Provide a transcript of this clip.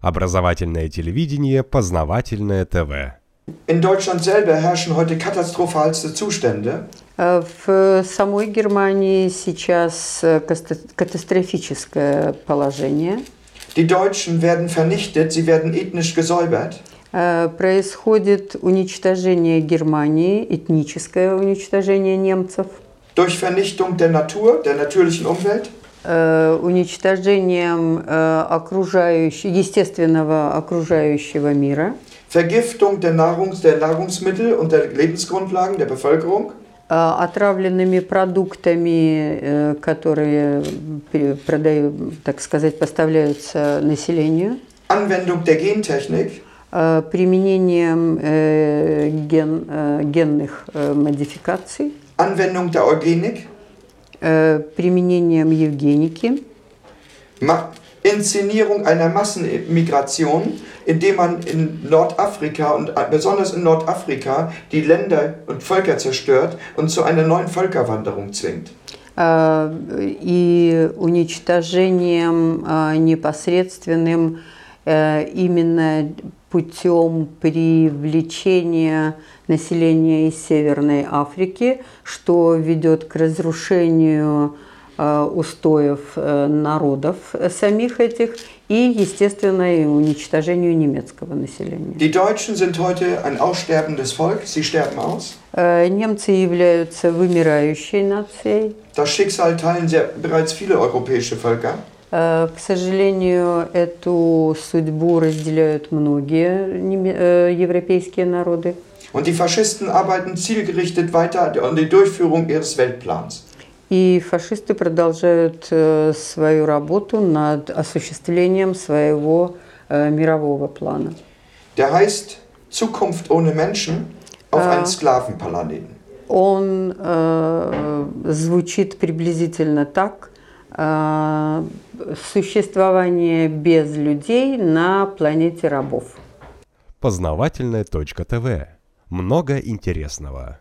Образовательное телевидение, познавательное ТВ. In Deutschland selber herrschen heute katastrophalste Zustände. Э, В самой Германии сейчас э, катастрофическое положение. Die Deutschen werden vernichtet, sie werden ethnisch gesäubert. Э, Происходит уничтожение Германии, этническое уничтожение немцев, Durch Vernichtung der Natur, der natürlichen Umwelt. Э, уничтожением э, окружающего, естественного окружающего мира, Vergiftung der, Nahrungs-, der Nahrungsmittel und der Lebensgrundlagen der Bevölkerung. э, отравленными продуктами, которые пере- продаю- так сказать, поставляются населению, Anwendung der Gentechnik. применением э, ген- э, генных э, модификаций, Anwendung der Eugenik. э, применением евгеники, Ma Inszenierung einer Massenmigration, indem man in Nordafrika und besonders in Nordafrika die Länder und Völker zerstört und zu einer neuen Völkerwanderung zwingt. э, и уничтожением э, непосредственным э, именно путем привлечения населения из Северной Африки, что ведет к разрушению э, устоев э, народов э, самих этих и, естественно, и уничтожению немецкого населения. Die Deutschen sind heute ein aussterbendes Volk, sie sterben aus. Немцы являются вымирающей нацией. Das Schicksal teilen sehr, bereits viele europäische Völker. Э, К сожалению, эту судьбу разделяют многие э, европейские народы. Und die Faschisten arbeiten zielgerichtet weiter an die Durchführung ihres Weltplans. И фашисты продолжают э, свою работу над осуществлением своего мирового плана. Der heißt Zukunft ohne Menschen auf Ah. einen Sklavenplaneten. Он звучит приблизительно так. Э, Существование без людей на планете рабов. Познавательное ТВ. Много интересного.